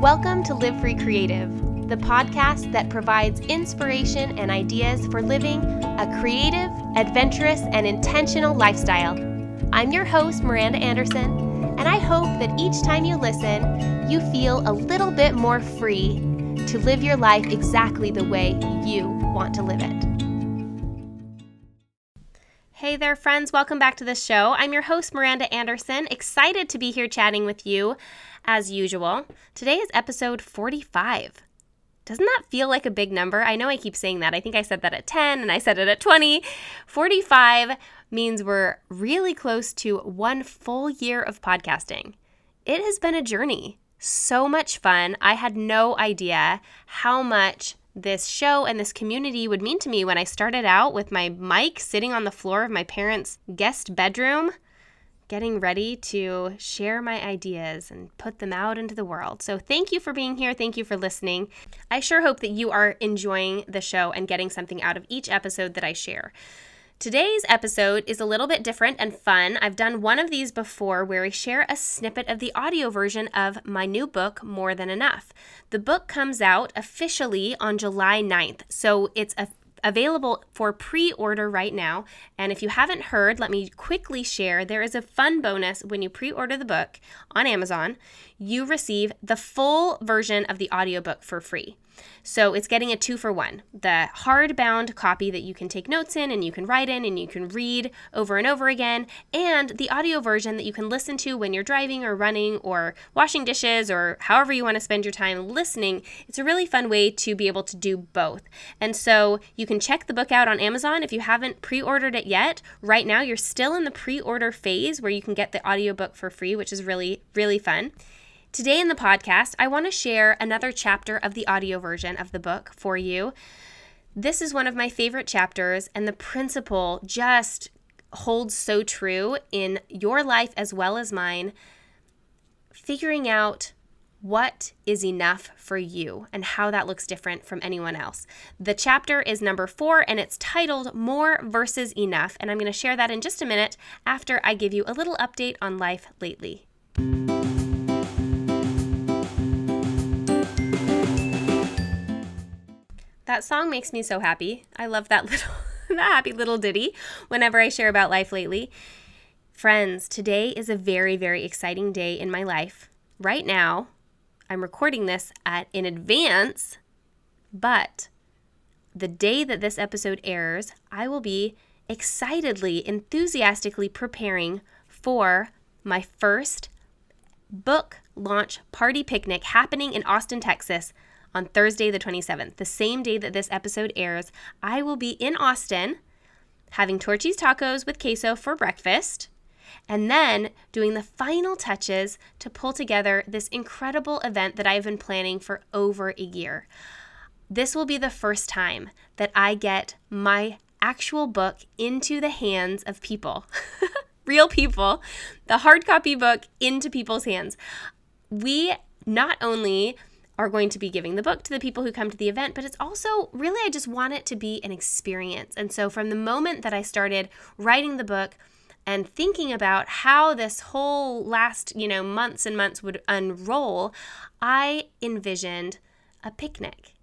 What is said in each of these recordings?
Welcome to Live Free Creative, the podcast that provides inspiration and ideas for living a creative, adventurous, and intentional lifestyle. I'm your host, Miranda Anderson, and I hope that each time you listen, you feel a little bit more free to live your life exactly the way you want to live it. Hey there, friends. Welcome back to the show. I'm your host, Miranda Anderson. Excited to be here chatting with you as usual. Today is episode 45. Doesn't that feel like a big number? I know I keep saying that. I think I said that at 10 and I said it at 20. 45 means we're really close to one full year of podcasting. It has been a journey. So much fun. I had no idea how much this show and this community would mean to me when I started out with my mic sitting on the floor of my parents' guest bedroom, getting ready to share my ideas and put them out into the world. So, thank you for being here. Thank you for listening. I sure hope that you are enjoying the show and getting something out of each episode that I share. Today's episode is a little bit different and fun. I've done one of these before where I share a snippet of the audio version of my new book, More Than Enough. The book comes out officially on July 9th, so it's a available for pre order right now. And if you haven't heard, let me quickly share there is a fun bonus when you pre order the book on Amazon. You receive the full version of the audiobook for free. So it's getting a two for one. The hardbound copy that you can take notes in and you can write in and you can read over and over again, and the audio version that you can listen to when you're driving or running or washing dishes or however you want to spend your time listening. It's a really fun way to be able to do both. And so you can check the book out on Amazon if you haven't pre ordered it yet. Right now, you're still in the pre order phase where you can get the audiobook for free, which is really, really fun. Today in the podcast, I want to share another chapter of the audio version of the book for you. This is one of my favorite chapters, and the principle just holds so true in your life as well as mine. Figuring out what is enough for you and how that looks different from anyone else. The chapter is number four and it's titled More versus Enough. And I'm going to share that in just a minute after I give you a little update on life lately. That song makes me so happy. I love that little that happy little ditty whenever I share about life lately. Friends, today is a very very exciting day in my life. Right now, I'm recording this at in advance, but the day that this episode airs, I will be excitedly, enthusiastically preparing for my first book launch party picnic happening in Austin, Texas on Thursday, the 27th, the same day that this episode airs, I will be in Austin having Torchy's tacos with queso for breakfast, and then doing the final touches to pull together this incredible event that I've been planning for over a year. This will be the first time that I get my actual book into the hands of people. Real people, the hard copy book into people's hands. We not only are going to be giving the book to the people who come to the event, but it's also really, I just want it to be an experience. And so from the moment that I started writing the book, and thinking about how this whole last, you know, months and months would unroll, I envisioned a picnic,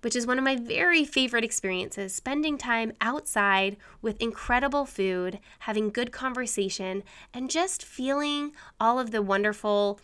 which is one of my very favorite experiences spending time outside with incredible food, having good conversation, and just feeling all of the wonderful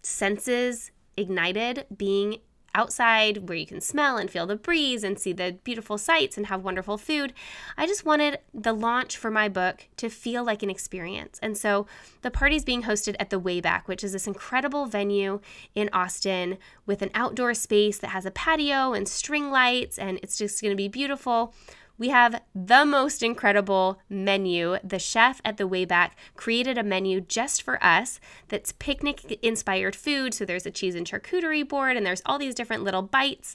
senses ignited being outside where you can smell and feel the breeze and see the beautiful sights and have wonderful food. I just wanted the launch for my book to feel like an experience. And so the party's being hosted at the Wayback, which is this incredible venue in Austin with an outdoor space that has a patio and string lights, and it's just going to be beautiful. We have the most incredible menu. The chef at the Wayback created a menu just for us that's picnic inspired food. So there's a cheese and charcuterie board, and there's all these different little bites.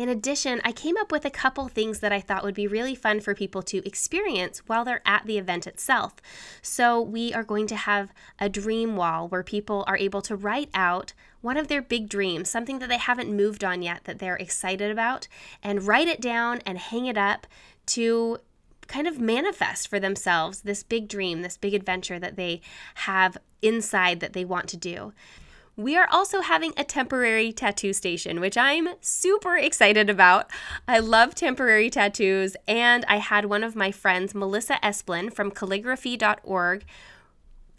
In addition, I came up with a couple things that I thought would be really fun for people to experience while they're at the event itself. So, we are going to have a dream wall where people are able to write out one of their big dreams, something that they haven't moved on yet that they're excited about, and write it down and hang it up to kind of manifest for themselves this big dream, this big adventure that they have inside that they want to do. We are also having a temporary tattoo station, which I'm super excited about. I love temporary tattoos, and I had one of my friends, Melissa Esplin from calligraphy.org,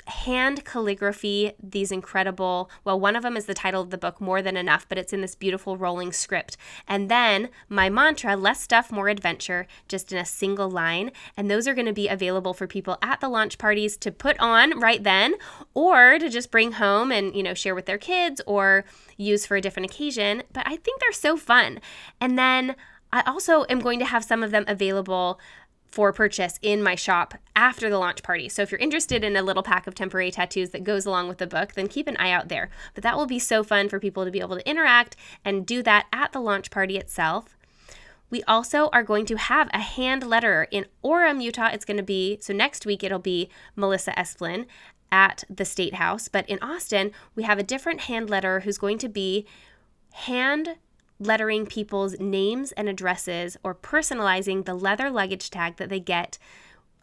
hand calligraphy these incredible well one of them is the title of the book more than enough but it's in this beautiful rolling script. And then my mantra less stuff more adventure just in a single line. And those are going to be available for people at the launch parties to put on right then or to just bring home and you know share with their kids or use for a different occasion. But i think they're so fun. And then I also am going to have some of them available for purchase in my shop after the launch party. So if you're interested in a little pack of temporary tattoos that goes along with the book, then keep an eye out there. But that will be so fun for people to be able to interact and do that at the launch party itself. We also are going to have a hand letterer in Orem, Utah. It's going to be, so next week it'll be Melissa Esplin at the State House. But in Austin, we have a different hand letterer who's going to be hand lettering people's names and addresses or personalizing the leather luggage tag that they get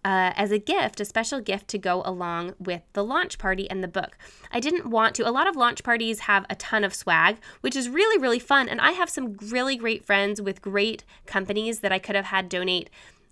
uh, as a gift, a special gift to go along with the launch party and the book. I didn't want to. A lot of launch parties have a ton of swag, which is really, really fun. And I have some really great friends with great companies that I could have had donate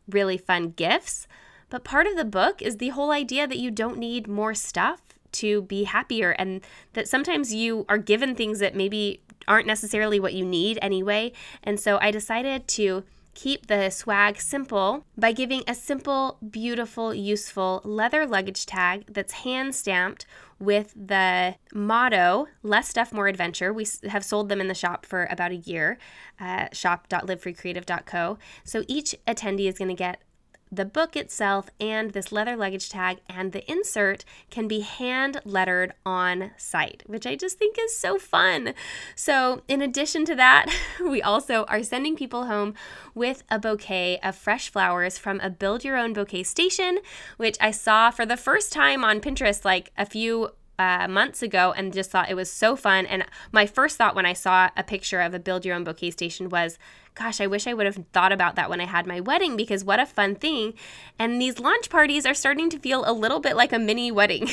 really fun gifts. But part of the book is the whole idea that you don't need more stuff to be happier and that sometimes you are given things that maybe aren't necessarily what you need anyway. And so I decided to keep the swag simple by giving a simple, beautiful, useful leather luggage tag that's hand stamped with the motto less stuff more adventure we have sold them in the shop for about a year uh, shop.livefreecreative.co so each attendee is going to get the book itself and this leather luggage tag and the insert can be hand lettered on site, which I just think is so fun. So, in addition to that, we also are sending people home with a bouquet of fresh flowers from a build your own bouquet station, which I saw for the first time on Pinterest like a few uh, months ago and just thought it was so fun. And my first thought when I saw a picture of a build your own bouquet station was, gosh, I wish I would have thought about that when I had my wedding because what a fun thing. And these launch parties are starting to feel a little bit like a mini wedding.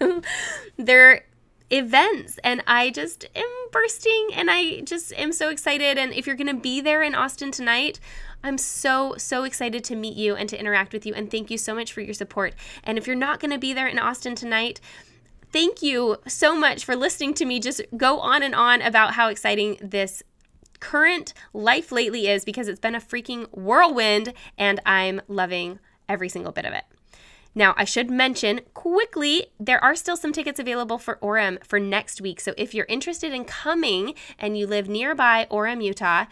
They're events and I just am bursting and I just am so excited. And if you're going to be there in Austin tonight, I'm so, so excited to meet you and to interact with you. And thank you so much for your support. And if you're not going to be there in Austin tonight, thank you so much for listening to me just go on and on about how exciting this current life lately is because it's been a freaking whirlwind and I'm loving every single bit of it. Now, I should mention quickly, there are still some tickets available for Orem for next week. So if you're interested in coming and you live nearby Orem, Utah,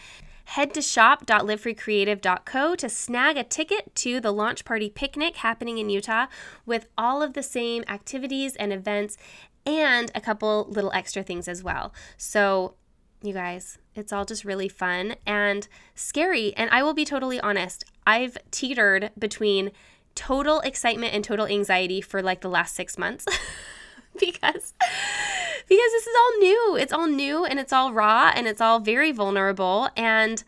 head to shop.livefreecreative.co to snag a ticket to the launch party picnic happening in Utah with all of the same activities and events and a couple little extra things as well. So, you guys, it's all just really fun and scary. And I will be totally honest, I've teetered between total excitement and total anxiety for like the last six months. because because this is all new. It's all new and it's all raw and it's all very vulnerable and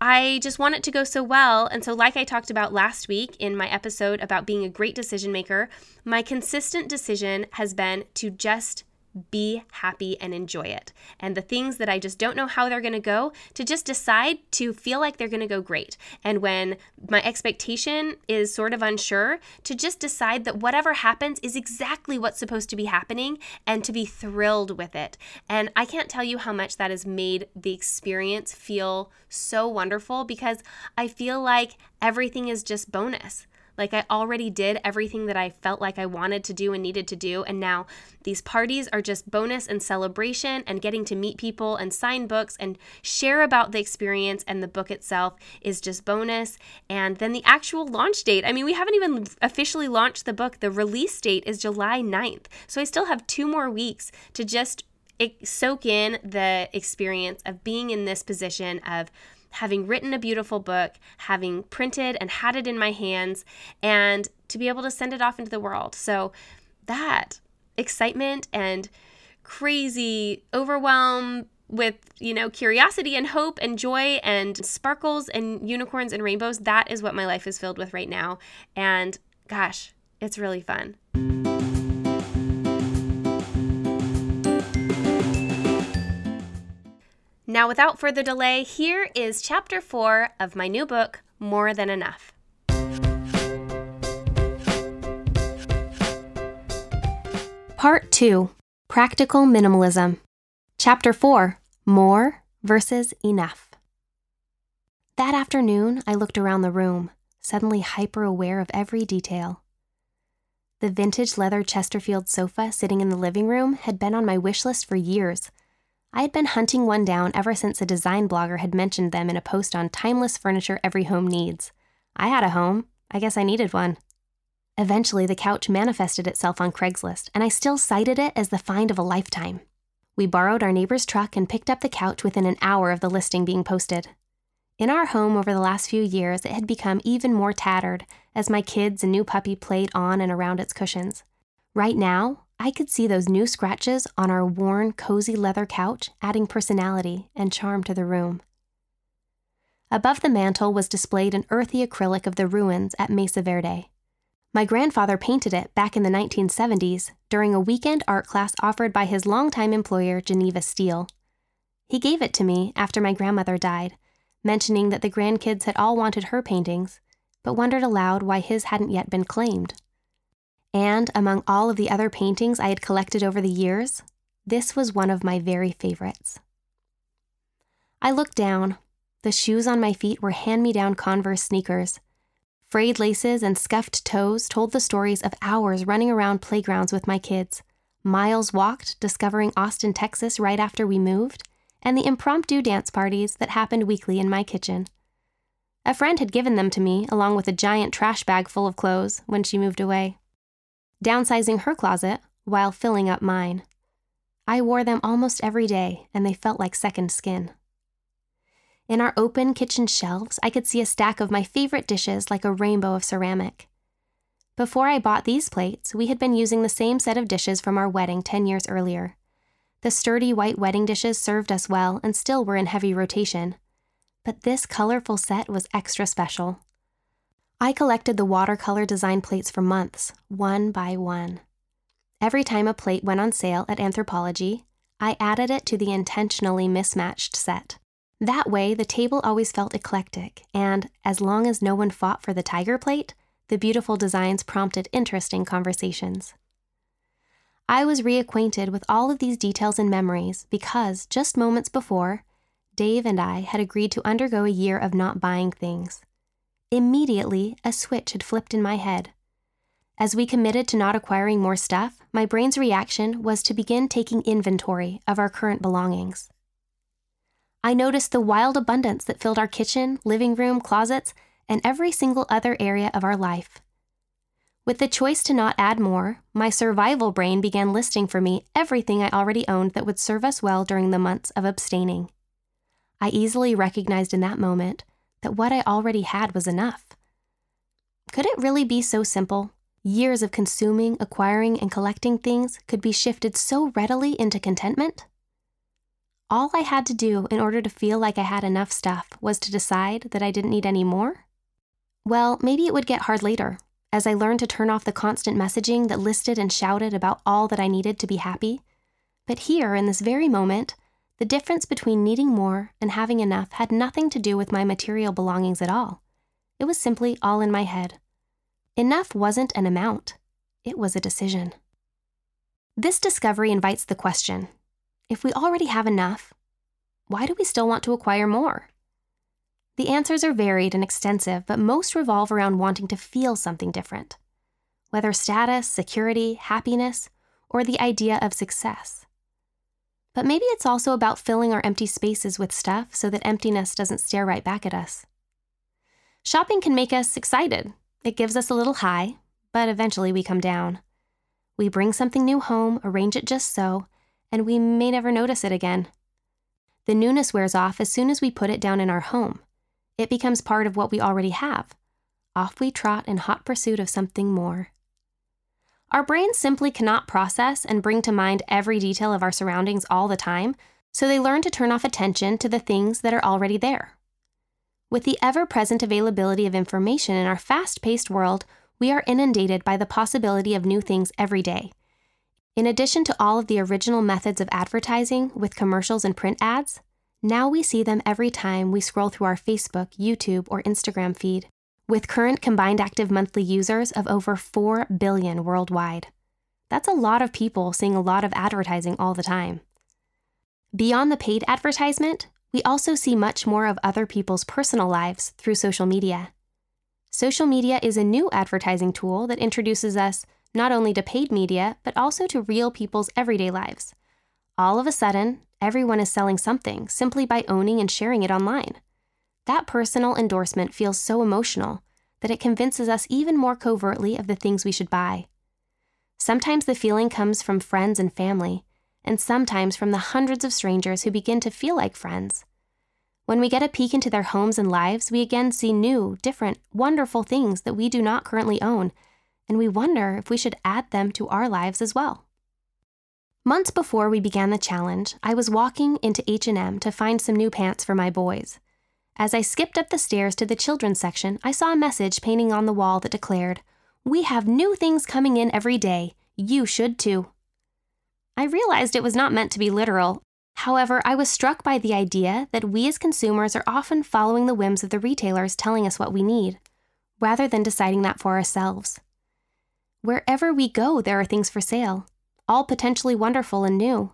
I just want it to go so well. And so, like I talked about last week in my episode about being a great decision maker, my consistent decision has been to just be happy and enjoy it. And the things that I just don't know how they're going to go, to just decide to feel like they're going to go great. And when my expectation is sort of unsure, to just decide that whatever happens is exactly what's supposed to be happening and to be thrilled with it. And I can't tell you how much that has made the experience feel so wonderful because I feel like everything is just bonus. Like I already did everything that I felt like I wanted to do and needed to do. And now these parties are just bonus and celebration and getting to meet people and sign books and share about the experience. And the book itself is just bonus. And then the actual launch date I mean, we haven't even officially launched the book. The release date is July 9th. So I still have two more weeks to just eh, soak in the experience of being in this position of having written a beautiful book, having printed and had it in my hands, and to be able to send it off into the world. So that excitement and crazy overwhelm with you know curiosity and hope and joy and sparkles and unicorns and rainbows that is what my life is filled with right now and gosh it's really fun Now, without further delay, here is chapter four of my new book, More Than Enough. Part 2 Practical Minimalism. Chapter 4 More versus Enough. That afternoon, I looked around the room, suddenly hyper aware of every detail. The vintage leather Chesterfield sofa sitting in the living room had been on my wish list for years I had been hunting one down ever since a design blogger had mentioned them in a post on timeless furniture every home needs. I had a home. I guess I needed one. Eventually, the couch manifested itself on Craigslist, and I still cited it as the find of a lifetime. We borrowed our neighbor's truck and picked up the couch within an hour of the listing being posted. In our home over the last few years, it had become even more tattered as my kids and new puppy played on and around its cushions. Right now, I could see those new scratches on our worn, cozy leather couch adding personality and charm to the room. Above the mantel was displayed an earthy acrylic of the ruins at Mesa Verde. My grandfather painted it back in the 1970s during a weekend art class offered by his longtime employer, Geneva Steel. He gave it to me after my grandmother died, mentioning that the grandkids had all wanted her paintings, but wondered aloud why his hadn't yet been claimed. And among all of the other paintings I had collected over the years, this was one of my very favorites. I looked down. The shoes on my feet were hand me down Converse sneakers. Frayed laces and scuffed toes told the stories of hours running around playgrounds with my kids, miles walked discovering Austin, Texas right after we moved, and the impromptu dance parties that happened weekly in my kitchen. A friend had given them to me, along with a giant trash bag full of clothes, when she moved away downsizing her closet while filling up mine. I wore them almost every day, and they felt like second skin. In our open kitchen shelves, I could see a stack of my favorite dishes like a rainbow of ceramic. Before I bought these plates, we had been using the same set of dishes from our wedding 10 years earlier. The sturdy white wedding dishes served us well and still were in heavy rotation. But this colorful set was extra special. I collected the watercolor design plates for months, one by one. Every time a plate went on sale at Anthropologie, I added it to the intentionally mismatched set. That way, the table always felt eclectic, and as long as no one fought for the tiger plate, the beautiful designs prompted interesting conversations. I was reacquainted with all of these details and memories because just moments before, Dave and I had agreed to undergo a year of not buying things. Immediately, a switch had flipped in my head. As we committed to not acquiring more stuff, my brain's reaction was to begin taking inventory of our current belongings. I noticed the wild abundance that filled our kitchen, living room, closets, and every single other area of our life. With the choice to not add more, my survival brain began listing for me everything I already owned that would serve us well during the months of abstaining. I easily recognized in that moment that what I already had was enough. Could it really be so simple? Years of consuming, acquiring, and collecting things could be shifted so readily into contentment? All I had to do in order to feel like I had enough stuff was to decide that I didn't need any more? Well, maybe it would get hard later, as I learned to turn off the constant messaging that listed and shouted about all that I needed to be happy. But here, in this very moment, the difference between needing more and having enough had nothing to do with my material belongings at all. It was simply all in my head. Enough wasn't an amount, it was a decision. This discovery invites the question if we already have enough, why do we still want to acquire more? The answers are varied and extensive, but most revolve around wanting to feel something different. Whether status, security, happiness, or the idea of success. But maybe it's also about filling our empty spaces with stuff so that emptiness doesn't stare right back at us. Shopping can make us excited. It gives us a little high, but eventually we come down. We bring something new home, arrange it just so, and we may never notice it again. The newness wears off as soon as we put it down in our home. It becomes part of what we already have. Off we trot in hot pursuit of something more. Our brains simply cannot process and bring to mind every detail of our surroundings all the time, so they learn to turn off attention to the things that are already there. With the ever present availability of information in our fast paced world, we are inundated by the possibility of new things every day. In addition to all of the original methods of advertising with commercials and print ads, now we see them every time we scroll through our Facebook, YouTube, or Instagram feed with current combined active monthly users of over 4 billion worldwide. That's a lot of people seeing a lot of advertising all the time. Beyond the paid advertisement, we also see much more of other people's personal lives through social media. Social media is a new advertising tool that introduces us not only to paid media, but also to real people's everyday lives. All of a sudden, everyone is selling something simply by owning and sharing it online. That personal endorsement feels so emotional that it convinces us even more covertly of the things we should buy. Sometimes the feeling comes from friends and family, and sometimes from the hundreds of strangers who begin to feel like friends. When we get a peek into their homes and lives, we again see new, different, wonderful things that we do not currently own, and we wonder if we should add them to our lives as well. Months before we began the challenge, I was walking into H&M to find some new pants for my boys. As I skipped up the stairs to the children's section, I saw a message painting on the wall that declared, We have new things coming in every day. You should too. I realized it was not meant to be literal. However, I was struck by the idea that we as consumers are often following the whims of the retailers telling us what we need, rather than deciding that for ourselves. Wherever we go, there are things for sale, all potentially wonderful and new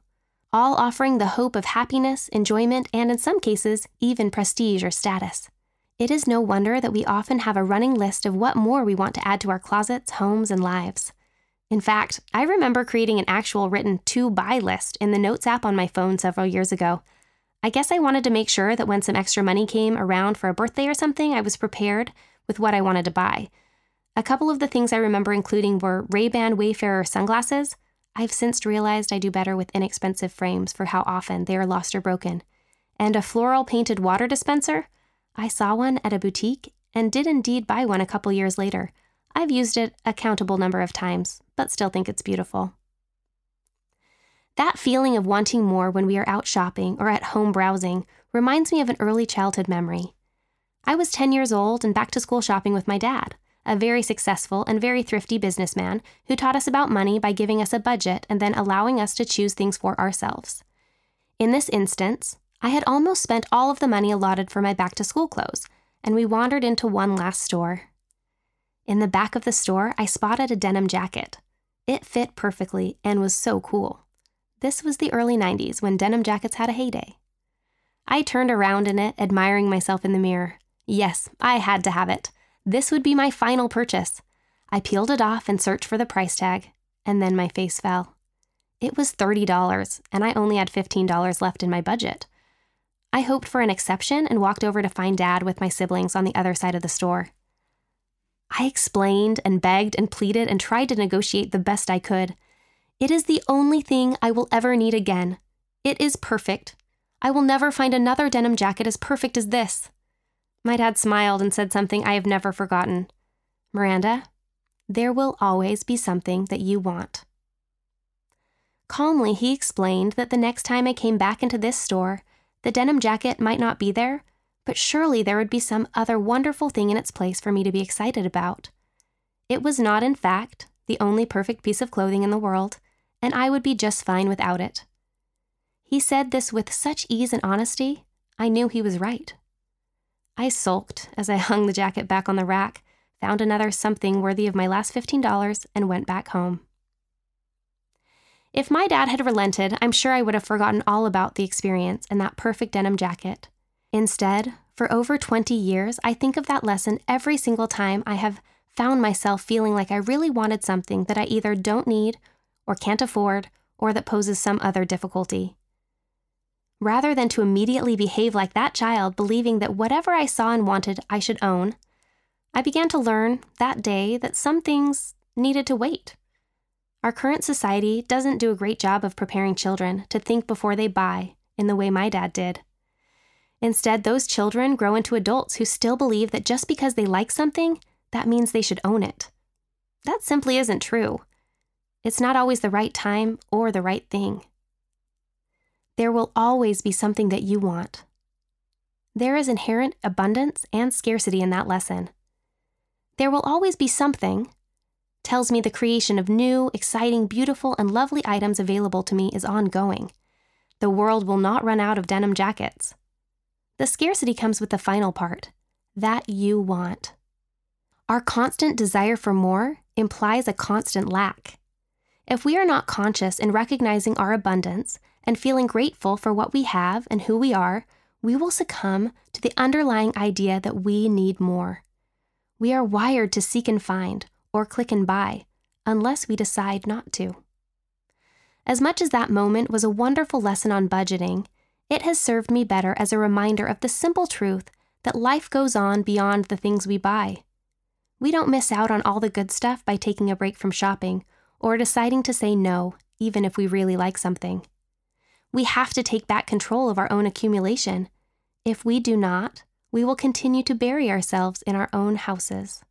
all offering the hope of happiness, enjoyment, and in some cases, even prestige or status. It is no wonder that we often have a running list of what more we want to add to our closets, homes, and lives. In fact, I remember creating an actual written to buy list in the Notes app on my phone several years ago. I guess I wanted to make sure that when some extra money came around for a birthday or something, I was prepared with what I wanted to buy. A couple of the things I remember including were Ray-Ban Wayfarer sunglasses, I've since realized I do better with inexpensive frames for how often they are lost or broken. And a floral painted water dispenser? I saw one at a boutique and did indeed buy one a couple years later. I've used it a countable number of times, but still think it's beautiful. That feeling of wanting more when we are out shopping or at home browsing reminds me of an early childhood memory. I was 10 years old and back to school shopping with my dad a very successful and very thrifty businessman who taught us about money by giving us a budget and then allowing us to choose things for ourselves. In this instance, I had almost spent all of the money allotted for my back to school clothes, and we wandered into one last store. In the back of the store, I spotted a denim jacket. It fit perfectly and was so cool. This was the early 90s when denim jackets had a heyday. I turned around in it, admiring myself in the mirror. Yes, I had to have it. This would be my final purchase. I peeled it off and searched for the price tag, and then my face fell. It was $30, and I only had $15 left in my budget. I hoped for an exception and walked over to find Dad with my siblings on the other side of the store. I explained and begged and pleaded and tried to negotiate the best I could. It is the only thing I will ever need again. It is perfect. I will never find another denim jacket as perfect as this. My dad smiled and said something I have never forgotten Miranda, there will always be something that you want. Calmly, he explained that the next time I came back into this store, the denim jacket might not be there, but surely there would be some other wonderful thing in its place for me to be excited about. It was not, in fact, the only perfect piece of clothing in the world, and I would be just fine without it. He said this with such ease and honesty, I knew he was right. I sulked as I hung the jacket back on the rack, found another something worthy of my last $15, and went back home. If my dad had relented, I'm sure I would have forgotten all about the experience and that perfect denim jacket. Instead, for over 20 years, I think of that lesson every single time I have found myself feeling like I really wanted something that I either don't need or can't afford or that poses some other difficulty. Rather than to immediately behave like that child, believing that whatever I saw and wanted I should own, I began to learn that day that some things needed to wait. Our current society doesn't do a great job of preparing children to think before they buy in the way my dad did. Instead, those children grow into adults who still believe that just because they like something, that means they should own it. That simply isn't true. It's not always the right time or the right thing. There will always be something that you want. There is inherent abundance and scarcity in that lesson. There will always be something tells me the creation of new, exciting, beautiful, and lovely items available to me is ongoing. The world will not run out of denim jackets. The scarcity comes with the final part that you want. Our constant desire for more implies a constant lack. If we are not conscious in recognizing our abundance and feeling grateful for what we have and who we are, we will succumb to the underlying idea that we need more. We are wired to seek and find, or click and buy, unless we decide not to. As much as that moment was a wonderful lesson on budgeting, it has served me better as a reminder of the simple truth that life goes on beyond the things we buy. We don't miss out on all the good stuff by taking a break from shopping or deciding to say no, even if we really like something. We have to take back control of our own accumulation. If we do not, we will continue to bury ourselves in our own houses.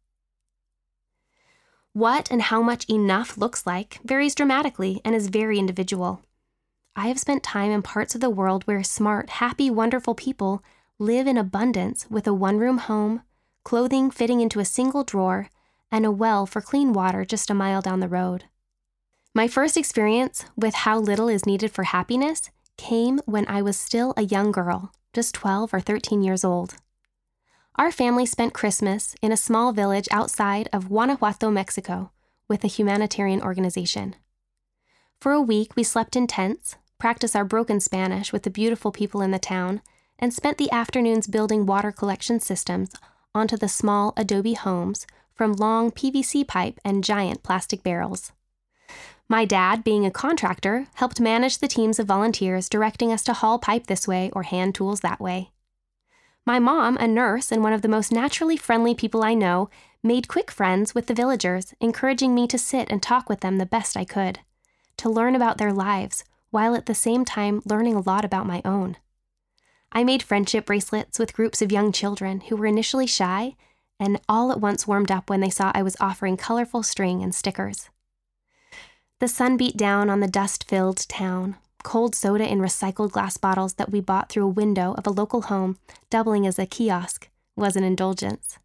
What and how much enough looks like varies dramatically and is very individual. I have spent time in parts of the world where smart, happy, wonderful people live in abundance with a one room home, clothing fitting into a single drawer, and a well for clean water just a mile down the road. My first experience with how little is needed for happiness came when I was still a young girl, just 12 or 13 years old. Our family spent Christmas in a small village outside of Guanajuato, Mexico, with a humanitarian organization. For a week, we slept in tents, practiced our broken Spanish with the beautiful people in the town, and spent the afternoons building water collection systems onto the small adobe homes from long PVC pipe and giant plastic barrels. My dad, being a contractor, helped manage the teams of volunteers directing us to haul pipe this way or hand tools that way. My mom, a nurse and one of the most naturally friendly people I know, made quick friends with the villagers, encouraging me to sit and talk with them the best I could, to learn about their lives, while at the same time learning a lot about my own. I made friendship bracelets with groups of young children who were initially shy and all at once warmed up when they saw I was offering colorful string and stickers. The sun beat down on the dust filled town, cold soda in recycled glass bottles that we bought through a window of a local home, doubling as a kiosk, was an indulgence.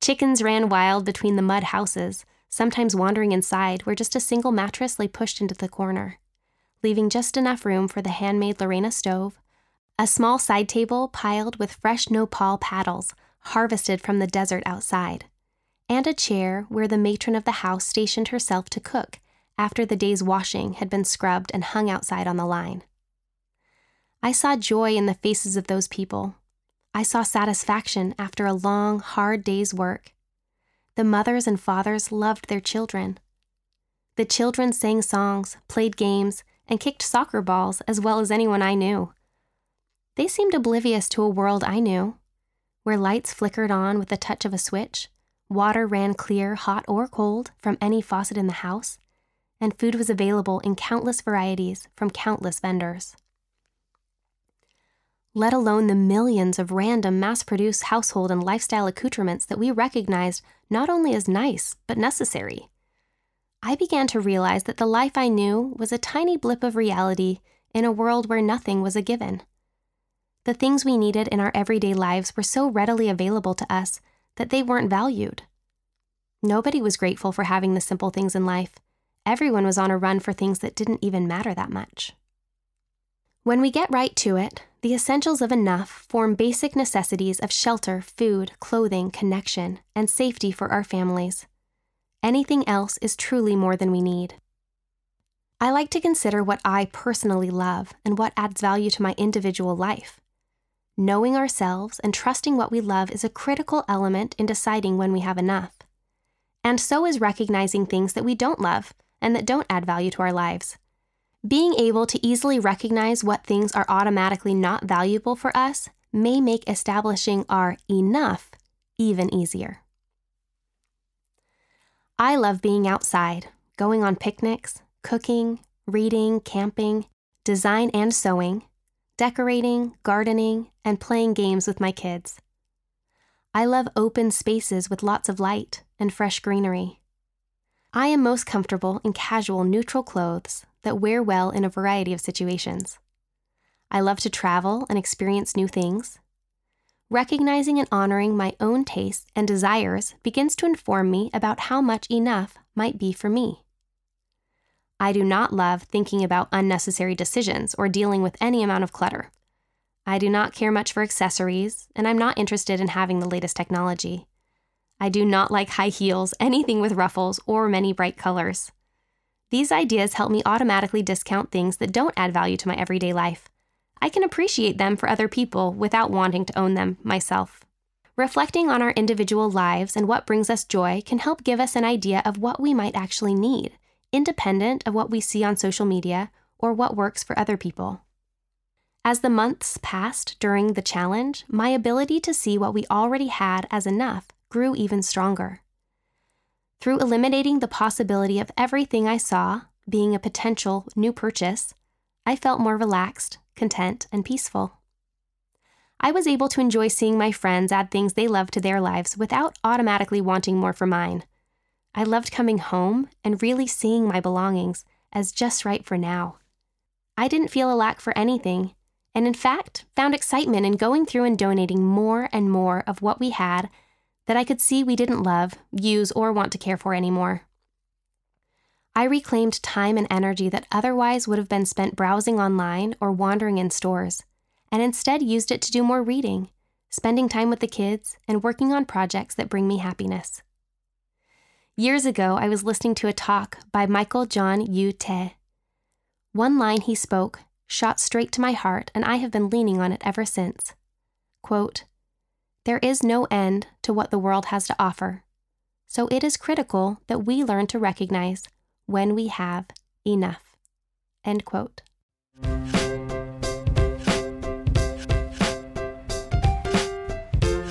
Chickens ran wild between the mud houses, sometimes wandering inside where just a single mattress lay pushed into the corner, leaving just enough room for the handmade Lorena stove, a small side table piled with fresh nopal paddles harvested from the desert outside, and a chair where the matron of the house stationed herself to cook after the day's washing had been scrubbed and hung outside on the line. I saw joy in the faces of those people. I saw satisfaction after a long, hard day's work. The mothers and fathers loved their children. The children sang songs, played games, and kicked soccer balls as well as anyone I knew. They seemed oblivious to a world I knew, where lights flickered on with the touch of a switch, water ran clear, hot or cold, from any faucet in the house, and food was available in countless varieties from countless vendors. Let alone the millions of random mass produced household and lifestyle accoutrements that we recognized not only as nice, but necessary. I began to realize that the life I knew was a tiny blip of reality in a world where nothing was a given. The things we needed in our everyday lives were so readily available to us that they weren't valued. Nobody was grateful for having the simple things in life, Everyone was on a run for things that didn't even matter that much. When we get right to it, the essentials of enough form basic necessities of shelter, food, clothing, connection, and safety for our families. Anything else is truly more than we need. I like to consider what I personally love and what adds value to my individual life. Knowing ourselves and trusting what we love is a critical element in deciding when we have enough. And so is recognizing things that we don't love and that don't add value to our lives. Being able to easily recognize what things are automatically not valuable for us may make establishing our enough even easier. I love being outside, going on picnics, cooking, reading, camping, design and sewing, decorating, gardening, and playing games with my kids. I love open spaces with lots of light and fresh greenery. I am most comfortable in casual, neutral clothes that wear well in a variety of situations. I love to travel and experience new things. Recognizing and honoring my own tastes and desires begins to inform me about how much enough might be for me. I do not love thinking about unnecessary decisions or dealing with any amount of clutter. I do not care much for accessories, and I'm not interested in having the latest technology. I do not like high heels, anything with ruffles, or many bright colors. These ideas help me automatically discount things that don't add value to my everyday life. I can appreciate them for other people without wanting to own them myself. Reflecting on our individual lives and what brings us joy can help give us an idea of what we might actually need independent of what we see on social media or what works for other people. As the months passed during the challenge, my ability to see what we already had as enough grew even stronger. Through eliminating the possibility of everything I saw being a potential new purchase, I felt more relaxed, content, and peaceful. I was able to enjoy seeing my friends add things they loved to their lives without automatically wanting more for mine. I loved coming home and really seeing my belongings as just right for now. I didn't feel a lack for anything, and in fact, found excitement in going through and donating more and more of what we had that I could see we didn't love, use, or want to care for anymore. I reclaimed time and energy that otherwise would have been spent browsing online or wandering in stores, and instead used it to do more reading, spending time with the kids, and working on projects that bring me happiness. Years ago, I was listening to a talk by Michael John U. Teh. One line he spoke shot straight to my heart, and I have been leaning on it ever since. Quote, there is no end to what the world has to offer, so it is critical that we learn to recognize when we have enough. End quote.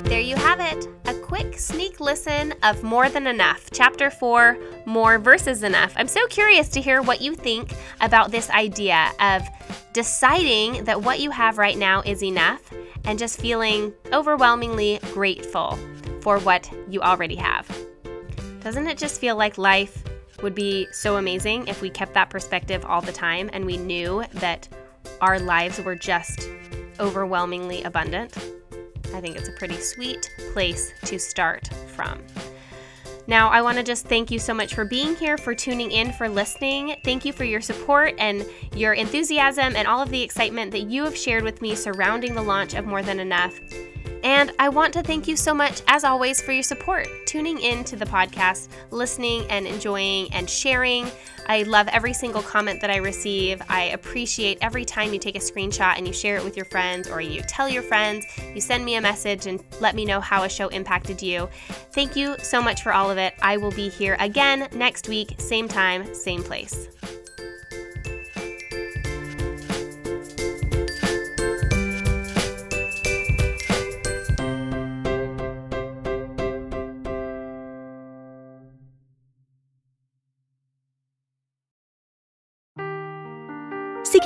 There you have it A quick sneak listen of More Than Enough, Chapter 4 More versus Enough. I'm so curious to hear what you think about this idea of deciding that what you have right now is enough and just feeling overwhelmingly grateful for what you already have. Doesn't it just feel like life would be so amazing if we kept that perspective all the time and we knew that our lives were just overwhelmingly abundant? I think it's a pretty sweet place to start from. Now, I want to just thank you so much for being here, for tuning in, for listening. Thank you for your support and your enthusiasm and all of the excitement that you have shared with me surrounding the launch of More Than Enough. And I want to thank you so much, as always, for your support, tuning in to the podcast, listening and enjoying and sharing. I love every single comment that I receive. I appreciate every time you take a screenshot and you share it with your friends or you tell your friends, you send me a message and let me know how a show impacted you. Thank you so much for all of it. I will be here again next week, same time, same place.